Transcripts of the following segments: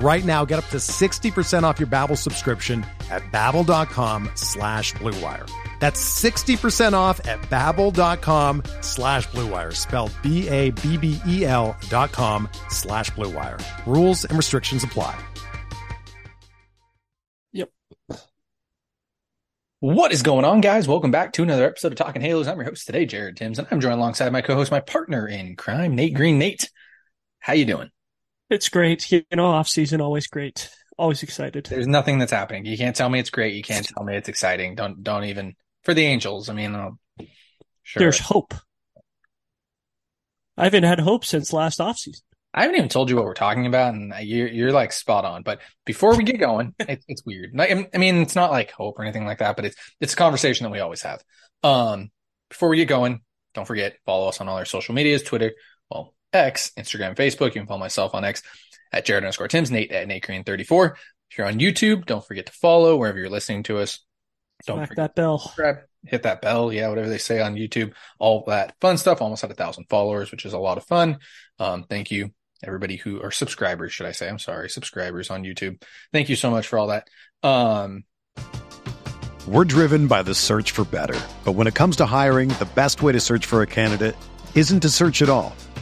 Right now, get up to 60% off your Babbel subscription at babbel.com slash bluewire. That's 60% off at babbel.com slash bluewire, spelled B-A-B-B-E-L dot com slash bluewire. Rules and restrictions apply. Yep. What is going on, guys? Welcome back to another episode of Talking Halos. I'm your host today, Jared Tims, and I'm joined alongside my co-host, my partner in crime, Nate Green. Nate, how you doing? It's great. You know, off season always great. Always excited. There's nothing that's happening. You can't tell me it's great. You can't tell me it's exciting. Don't don't even for the Angels. I mean, uh, sure. There's hope. I haven't had hope since last offseason. I haven't even told you what we're talking about, and you're you're like spot on. But before we get going, it, it's weird. I mean, it's not like hope or anything like that, but it's it's a conversation that we always have. Um, before we get going, don't forget follow us on all our social medias: Twitter, well, X, Instagram, Facebook. You can follow myself on X at Jared underscore Tims, Nate at Nate Green 34. If you're on YouTube, don't forget to follow wherever you're listening to us. Don't Smack forget that bell. subscribe, hit that bell. Yeah, whatever they say on YouTube, all that fun stuff. Almost had a thousand followers, which is a lot of fun. Um, thank you, everybody who are subscribers, should I say? I'm sorry, subscribers on YouTube. Thank you so much for all that. Um, We're driven by the search for better. But when it comes to hiring, the best way to search for a candidate isn't to search at all.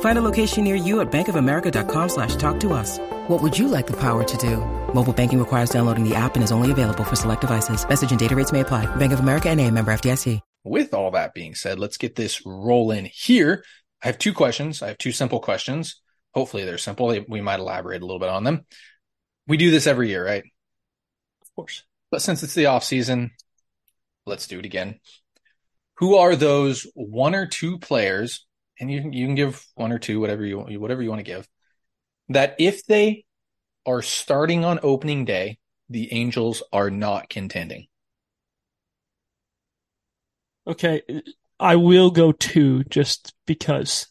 Find a location near you at bankofamerica.com slash talk to us. What would you like the power to do? Mobile banking requires downloading the app and is only available for select devices. Message and data rates may apply. Bank of America and a member FDIC. with all that being said, let's get this rolling here. I have two questions. I have two simple questions. Hopefully they're simple. We might elaborate a little bit on them. We do this every year, right? Of course. But since it's the off season, let's do it again. Who are those one or two players? And you you can give one or two, whatever you whatever you want to give. That if they are starting on opening day, the Angels are not contending. Okay. I will go two just because.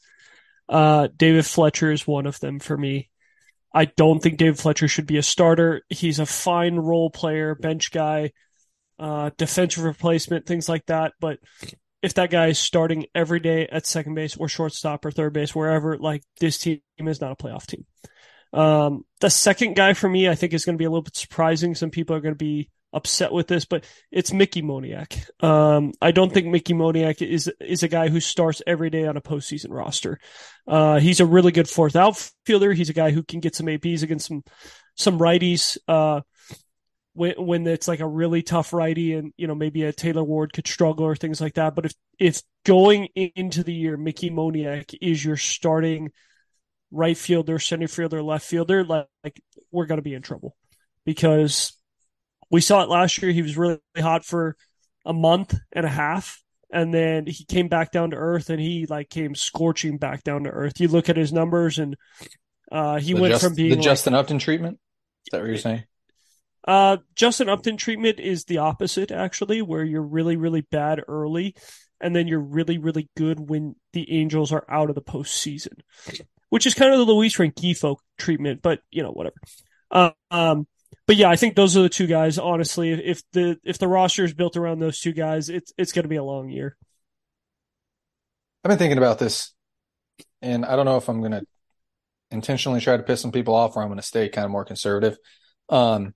Uh, David Fletcher is one of them for me. I don't think David Fletcher should be a starter. He's a fine role player, bench guy, uh, defensive replacement, things like that. But if that guy is starting every day at second base or shortstop or third base, wherever, like this team is not a playoff team. Um, the second guy for me, I think is going to be a little bit surprising. Some people are going to be upset with this, but it's Mickey Moniak. Um, I don't think Mickey Moniak is is a guy who starts every day on a postseason roster. Uh, he's a really good fourth outfielder. He's a guy who can get some ABs against some some righties. Uh, when when it's like a really tough righty and you know maybe a Taylor Ward could struggle or things like that. But if if going into the year Mickey Moniak is your starting right fielder, center fielder, left fielder, like, like we're gonna be in trouble because we saw it last year. He was really hot for a month and a half, and then he came back down to earth, and he like came scorching back down to earth. You look at his numbers, and uh, he The went Just- from being the like- Justin Upton treatment. Is that what you're saying? Uh, Justin Upton treatment is the opposite, actually, where you're really, really bad early, and then you're really, really good when the Angels are out of the postseason, which is kind of the Luis Rengifo treatment, but you know, whatever. Uh, um, but yeah, I think those are the two guys. Honestly, if the if the roster is built around those two guys, it's it's going to be a long year. I've been thinking about this, and I don't know if I'm going to intentionally try to piss some people off or I'm going to stay kind of more conservative. Um,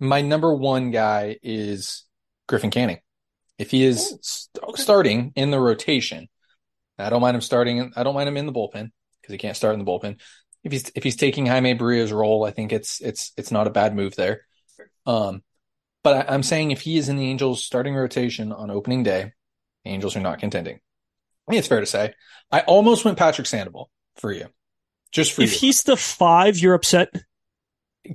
my number one guy is Griffin Canning. If he is st- starting in the rotation, I don't mind him starting. In, I don't mind him in the bullpen because he can't start in the bullpen. If he's if he's taking Jaime Barria's role, I think it's it's it's not a bad move there. Um, but I, I'm saying if he is in the Angels starting rotation on opening day, the Angels are not contending. I think it's fair to say. I almost went Patrick Sandoval for you, just for If you. he's the five, you're upset.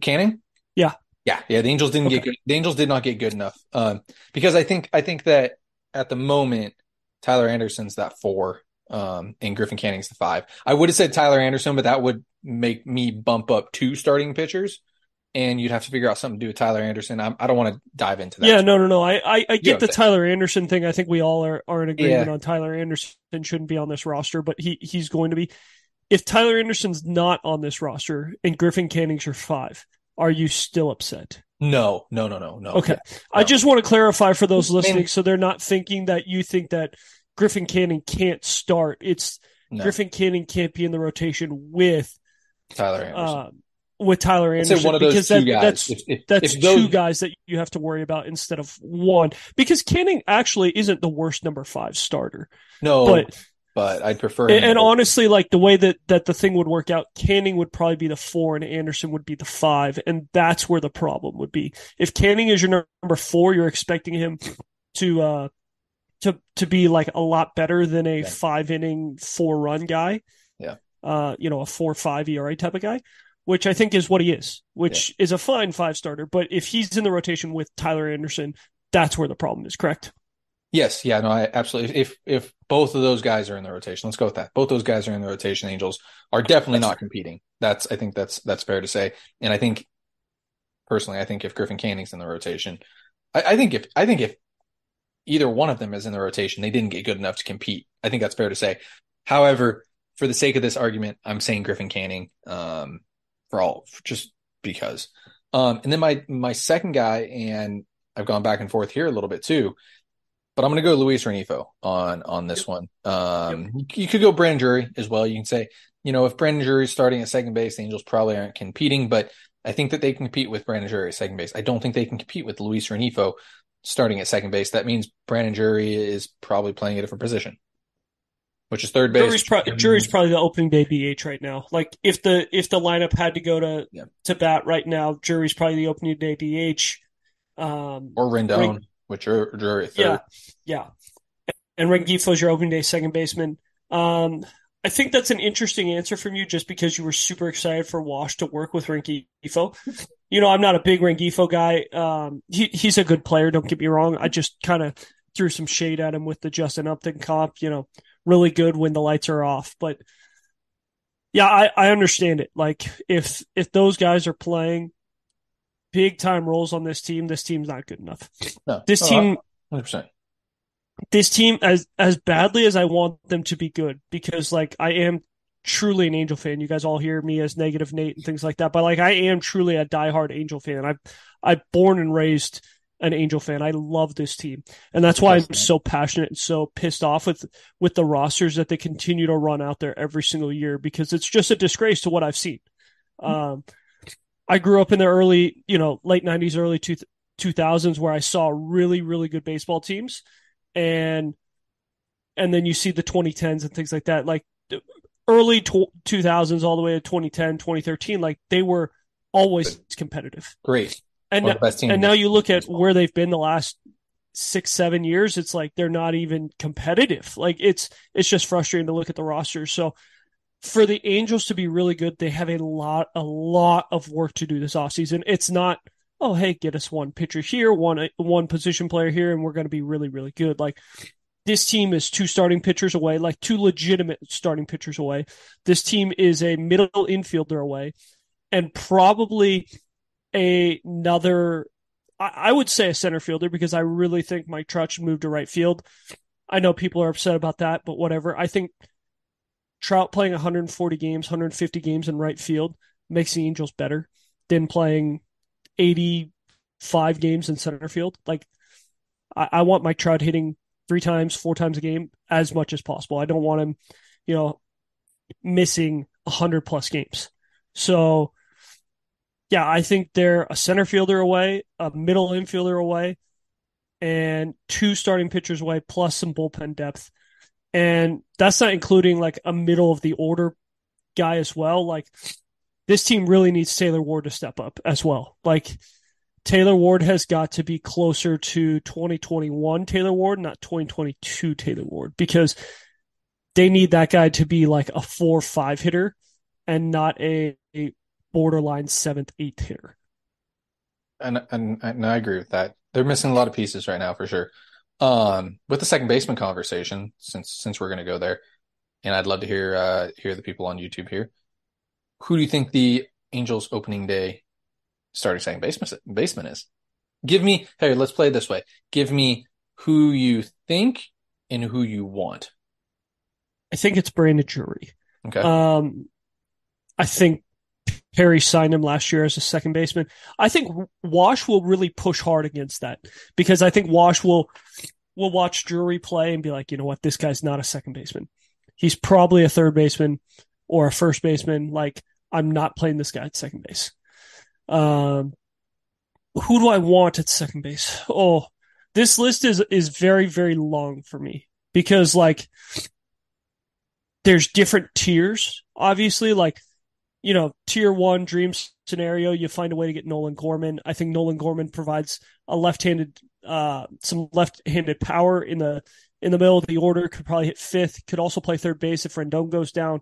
Canning? Yeah. Yeah, yeah. The Angels didn't get good. The Angels did not get good enough. Um, because I think I think that at the moment, Tyler Anderson's that four, um, and Griffin Canning's the five. I would have said Tyler Anderson, but that would make me bump up two starting pitchers, and you'd have to figure out something to do with Tyler Anderson. I'm, I don't want to dive into that. Yeah, no, no, no. I, I, I get the I'm. Tyler Anderson thing. I think we all are, are in agreement Yeah. on Tyler Anderson shouldn't be on this roster, but he, he's going to be. If Tyler Anderson's not on this roster and Griffin Canning's your five, are you still upset? No, no, no, no, no. Okay. Yeah. I just want to clarify for those listening so they're not thinking that you think that Griffin Canning can't start. It's No, Griffin Canning can't be in the rotation with Tyler Anderson. uh, with Tyler Anderson one of those because two that, guys. that's if, if, that's if those, two guys that you have to worry about instead of one because Canning actually isn't the worst number five starter. No, but but I'd prefer. him and, and honestly, like the way that that the thing would work out, Canning would probably be the four and Anderson would be the five, and that's where the problem would be. If Canning is your number four, you're expecting him to uh to to be like a lot better than a Yeah. five inning four run guy. Yeah. Uh, you know, a four five ERA type of guy. Which I think is what he is, which is a fine five starter. But if he's in the rotation with Tyler Anderson, that's where the problem is, correct? Yes, yeah, no, I absolutely. If if both of those guys are in the rotation, let's go with that. Both those guys are in the rotation. Angels are definitely not competing. That's I think that's that's fair to say. And I think personally, I think if Griffin Canning's in the rotation, I, I think if I think if either one of them is in the rotation, they didn't get good enough to compete. I think that's fair to say. However, for the sake of this argument, I'm saying Griffin Canning, um, for all just because. Um, and then my my second guy, and I've gone back and forth here a little bit too but I'm going to go Luis Rengifo on on this one. Um, you, you could go Brandon Drury as well. You can say, you know, if Brandon Drury's starting at second base, the Angels probably aren't competing, but I think that they can compete with Brandon Drury at second base. I don't think they can compete with Luis Rengifo starting at second base. That means Brandon Drury is probably playing a different position, which is third base. Drury's, pro- Drury's probably the opening day DH right now. Like if the if the lineup had to go to Yeah. to bat right now, Drury's probably the opening day DH. Um, or Rendon, Ren- with Drury, Drury at third. yeah, yeah. And is your opening day second baseman. Um, I think that's an interesting answer from you, just because you were super excited for Wash to work with Rengifo. You know, I'm not a big Rengifo guy. Um, he he's a good player. Don't get me wrong. I just kind of threw some shade at him with the Justin Upton comp. You know, really good when the lights are off, but yeah, I, I understand it. Like if if those guys are playing big time roles on this team, this team's not good enough. No, This no, team 100%. this team as as badly as I want them to be good because like I am truly an Angel fan. You guys all hear me as negative Nate and things like that, but like I am truly a diehard Angel fan. I've I've born and raised an Angel fan. I love this team, and that's why I'm so passionate and so pissed off with with the rosters that they continue to run out there every single year because it's just a disgrace to what I've seen. Um, I grew up in the early, you know, late '90s, early two two thousands, where I saw really, really good baseball teams, and and then you see the 2010s and things like that, like early tw- 2000s all the way to 2010, 2013, like they were always competitive Great. And, teams. and now you look at where they've been the last six, seven years, it's like they're not even competitive. Like it's it's just frustrating to look at the roster. So for the Angels to be really good, they have a lot, a lot of work to do this offseason. It's not, oh, hey, get us one pitcher here, one one position player here, and we're going to be really, really good. Like this team is two starting pitchers away, like two legitimate starting pitchers away. This team is a middle infielder away, and probably a, another. I, I would say a center fielder because I really think Mike Trout moved to right field. I know people are upset about that, but whatever. I think Trout playing 140 games, 150 games in right field makes the Angels better than playing 85 games in center field. Like, I, I want Mike Trout hitting three times, four times a game as much as possible. I don't want him, you know, missing 100 plus games. So, yeah, I think they're a center fielder away, a middle infielder away, and two starting pitchers away, plus some bullpen depth. And that's not including like a middle of the order guy as well. Like this team really needs Taylor Ward to step up as well. Like Taylor Ward has got to be closer to 2021 Taylor Ward, not 2022 Taylor Ward, because they need that guy to be like a four five hitter and not a, a borderline seventh, eighth hitter. And, and and I agree with that. They're missing a lot of pieces right now for sure. Um, with the second baseman conversation, since since we're going to go there, and I'd love to hear uh, hear the people on YouTube here. Who do you think the Angels opening day starting second baseman baseman is? Give me hey, let's play it this way. Give me who you think and who you want. I think it's Brandon Drury. Okay. Um, I think Perry signed him last year as a second baseman. I think Wash will really push hard against that because I think Wash will will watch Drury play and be like, you know what, this guy's not a second baseman. He's probably a third baseman or a first baseman. Like, I'm not playing this guy at second base. Um, who do I want at second base? Oh, this list is is very very long for me because like there's different tiers. Obviously, like you know, tier one dream scenario, you find a way to get Nolan Gorman. I think Nolan Gorman provides a left-handed, uh, some left-handed power in the in the middle of the order. Could probably hit fifth. Could also play third base if Rendon goes down.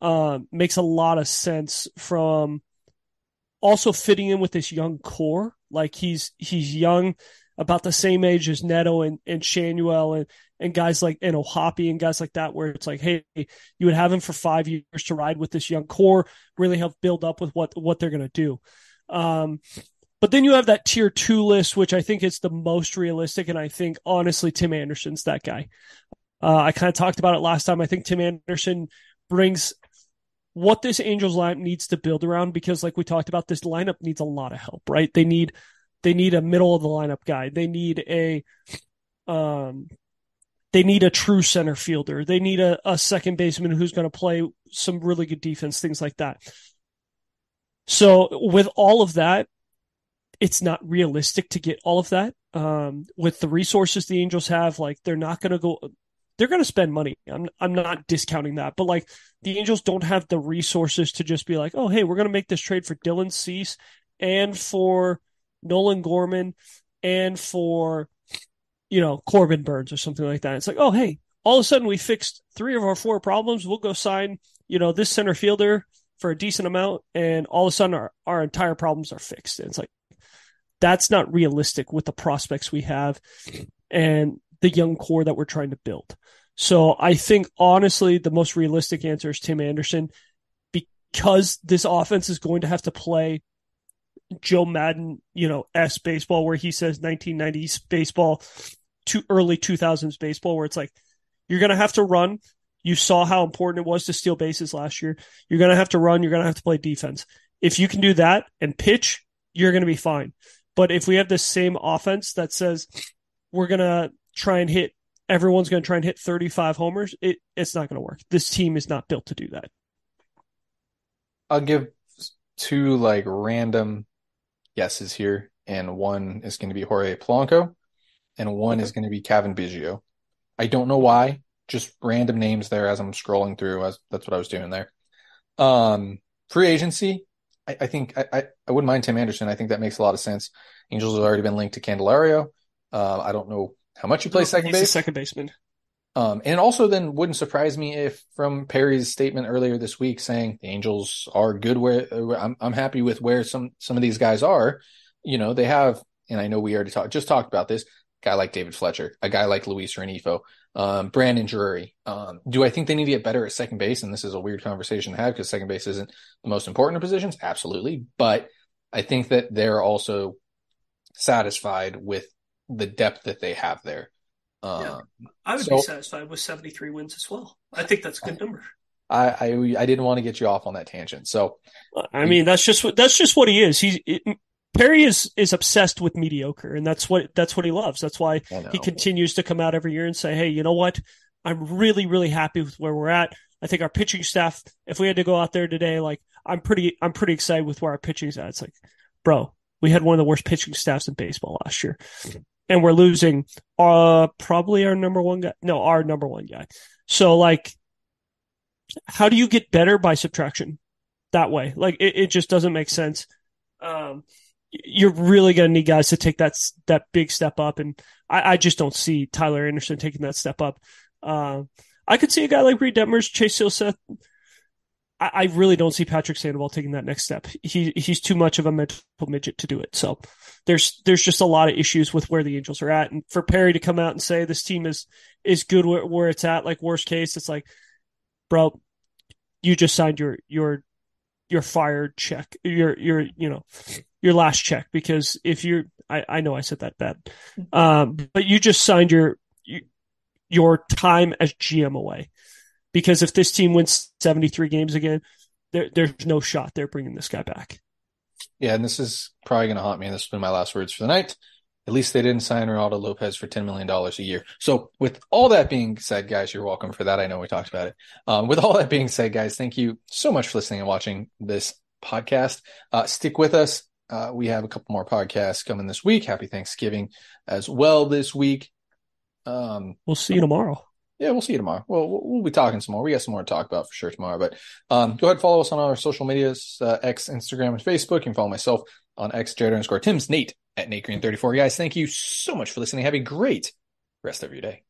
Um, makes a lot of sense from also fitting in with this young core. Like he's he's young, about the same age as Neto and and Schanuel and and guys like and O'Hoppe and guys like that, where it's like, hey, you would have him for five years to ride with this young core, really help build up with what what they're gonna do. Um, but then you have that tier two list, which I think is the most realistic, and I think honestly, Tim Anderson's that guy. Uh, I kind of talked about it last time. I think Tim Anderson brings what this Angels lineup needs to build around because, like we talked about, this lineup needs a lot of help, right? They need they need a middle of the lineup guy. They need a um they need a true center fielder. They need a, a second baseman who's going to play some really good defense, things like that. So with all of that, it's not realistic to get all of that. Um, with the resources the Angels have, like they're not going to go, they're going to spend money. I'm, I'm not discounting that, but like the Angels don't have the resources to just be like, oh, hey, we're going to make this trade for Dylan Cease and for Nolan Gorman and for you know, Corbin Burnes or something like that. It's like, oh, hey, all of a sudden we fixed three of our four problems. We'll go sign, you know, this center fielder for a decent amount, and all of a sudden our, our entire problems are fixed. And it's like, that's not realistic with the prospects we have and the young core that we're trying to build. So I think honestly, the most realistic answer is Tim Anderson because this offense is going to have to play Joe Maddon, you know, S baseball where he says 1990s baseball to early 2000s baseball where it's like you're going to have to run. You saw how important it was to steal bases last year. You're going to have to run, you're going to have to play defense. If you can do that and pitch, you're going to be fine. But if we have the same offense that says we're going to try and hit everyone's going to try and hit 35 homers, it, it's not going to work. This team is not built to do that. I'll give two like random guesses here, and one is going to be Jorge Polanco, and one is going to be Cavan Biggio. I don't know why, just random names there as I'm scrolling through. As that's what I was doing there. Um, free agency, I, I think I, I wouldn't mind Tim Anderson. I think that makes a lot of sense. Angels have already been linked to Candelario. Uh, I don't know how much he plays second He's a base. second baseman. Um, and also then wouldn't surprise me if from Perry's statement earlier this week saying the Angels are good where I'm, I'm happy with where some, some of these guys are, you know, they have, and I know we already talked, just talked about this guy like David Fletcher, a guy like Luis Rengifo, um, Brandon Drury. Um, do I think they need to get better at second base? And this is a weird conversation to have because second base isn't the most important of positions. Absolutely. But I think that they're also satisfied with the depth that they have there. Yeah. Uh, I would So- be satisfied with 73 wins as well. I think that's a good number. I, I I didn't want to get you off on that tangent. So I mean, that's just what that's just what he is. He's it, Perry is is obsessed with mediocre, and that's what that's what he loves. That's why he continues to come out every year and say, "Hey, you know what? I'm really really happy with where we're at. I think our pitching staff. If we had to go out there today, like I'm pretty I'm pretty excited with where our pitching's at. It's like, bro, we had one of the worst pitching staffs in baseball last year, mm-hmm. And we're losing uh probably our number one guy. No, our number one guy. So like, how do you get better by subtraction? That way, like it, it just doesn't make sense. Um, you're really going to need guys to take that that big step up, and I, I just don't see Tyler Anderson taking that step up. Um, I could see a guy like Reid Detmers, Chase Silseth. I, I really don't see Patrick Sandoval taking that next step. He he's too much of a mental midget to do it. So there's there's just a lot of issues with where the Angels are at, and for Perry to come out and say this team is is good where, where it's at, like worst case, it's like, bro, you just signed your your your fired check, your your you know your last check. Because if you're I, I know I said that bad, um, but you just signed your your time as GM away because if this team wins 73 games again, there, there's no shot they're bringing this guy back. yeah, and this is probably going to haunt me. And this has been my last words for the night. At least they didn't sign Reynaldo Lopez for $10 million a year. So with all that being said, guys, you're welcome for that. I know we talked about it. Um, with all that being said, guys, thank you so much for listening and watching this podcast. Uh, stick with us. Uh, we have a couple more podcasts coming this week. Happy Thanksgiving as well this week. Um, We'll see you tomorrow. Yeah, we'll see you tomorrow. Well, we'll, be talking some more. We got some more to talk about for sure tomorrow. But um, go ahead and follow us on our social medias, uh, X, Instagram, and Facebook. You can follow myself on X, Jared underscore Tims, Nate at Nate Green 34. Guys, thank you so much for listening. Have a great rest of your day.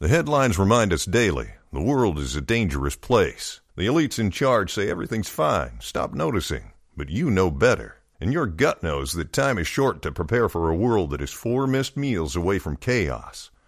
The headlines remind us daily the world is a dangerous place. The elites in charge say everything's fine, stop noticing. But you know better. And your gut knows that time is short to prepare for a world that is four missed meals away from chaos.